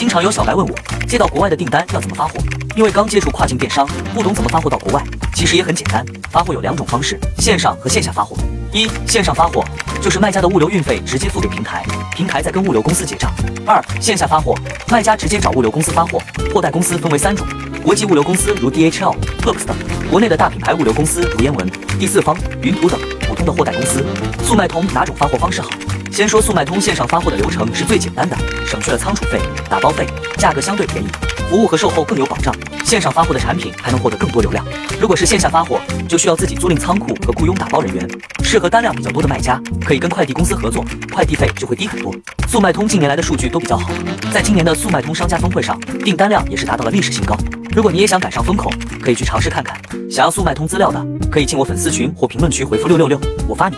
经常有小白问我，接到国外的订单要怎么发货？因为刚接触跨境电商，不懂怎么发货到国外。其实也很简单，发货有两种方式：线上和线下发货。一、线上发货就是卖家的物流运费直接付给平台，平台再跟物流公司结账。二、线下发货，卖家直接找物流公司发货。货代公司分为三种：国际物流公司如 DHL、Herps 等；国内的大品牌物流公司如燕文、第四方、云图等；普通的货代公司。速卖通哪种发货方式好？先说速卖通线上发货的流程是最简单的，省去了仓储费、打包费，价格相对便宜，服务和售后更有保障。线上发货的产品还能获得更多流量。如果是线下发货，就需要自己租赁仓库和雇佣打包人员，适合单量比较多的卖家，可以跟快递公司合作，快递费就会低很多。速卖通近年来的数据都比较好，在今年的速卖通商家峰会上，订单量也是达到了历史新高。如果你也想赶上风口，可以去尝试看看。想要速卖通资料的，可以进我粉丝群或评论区回复六六六，我发你。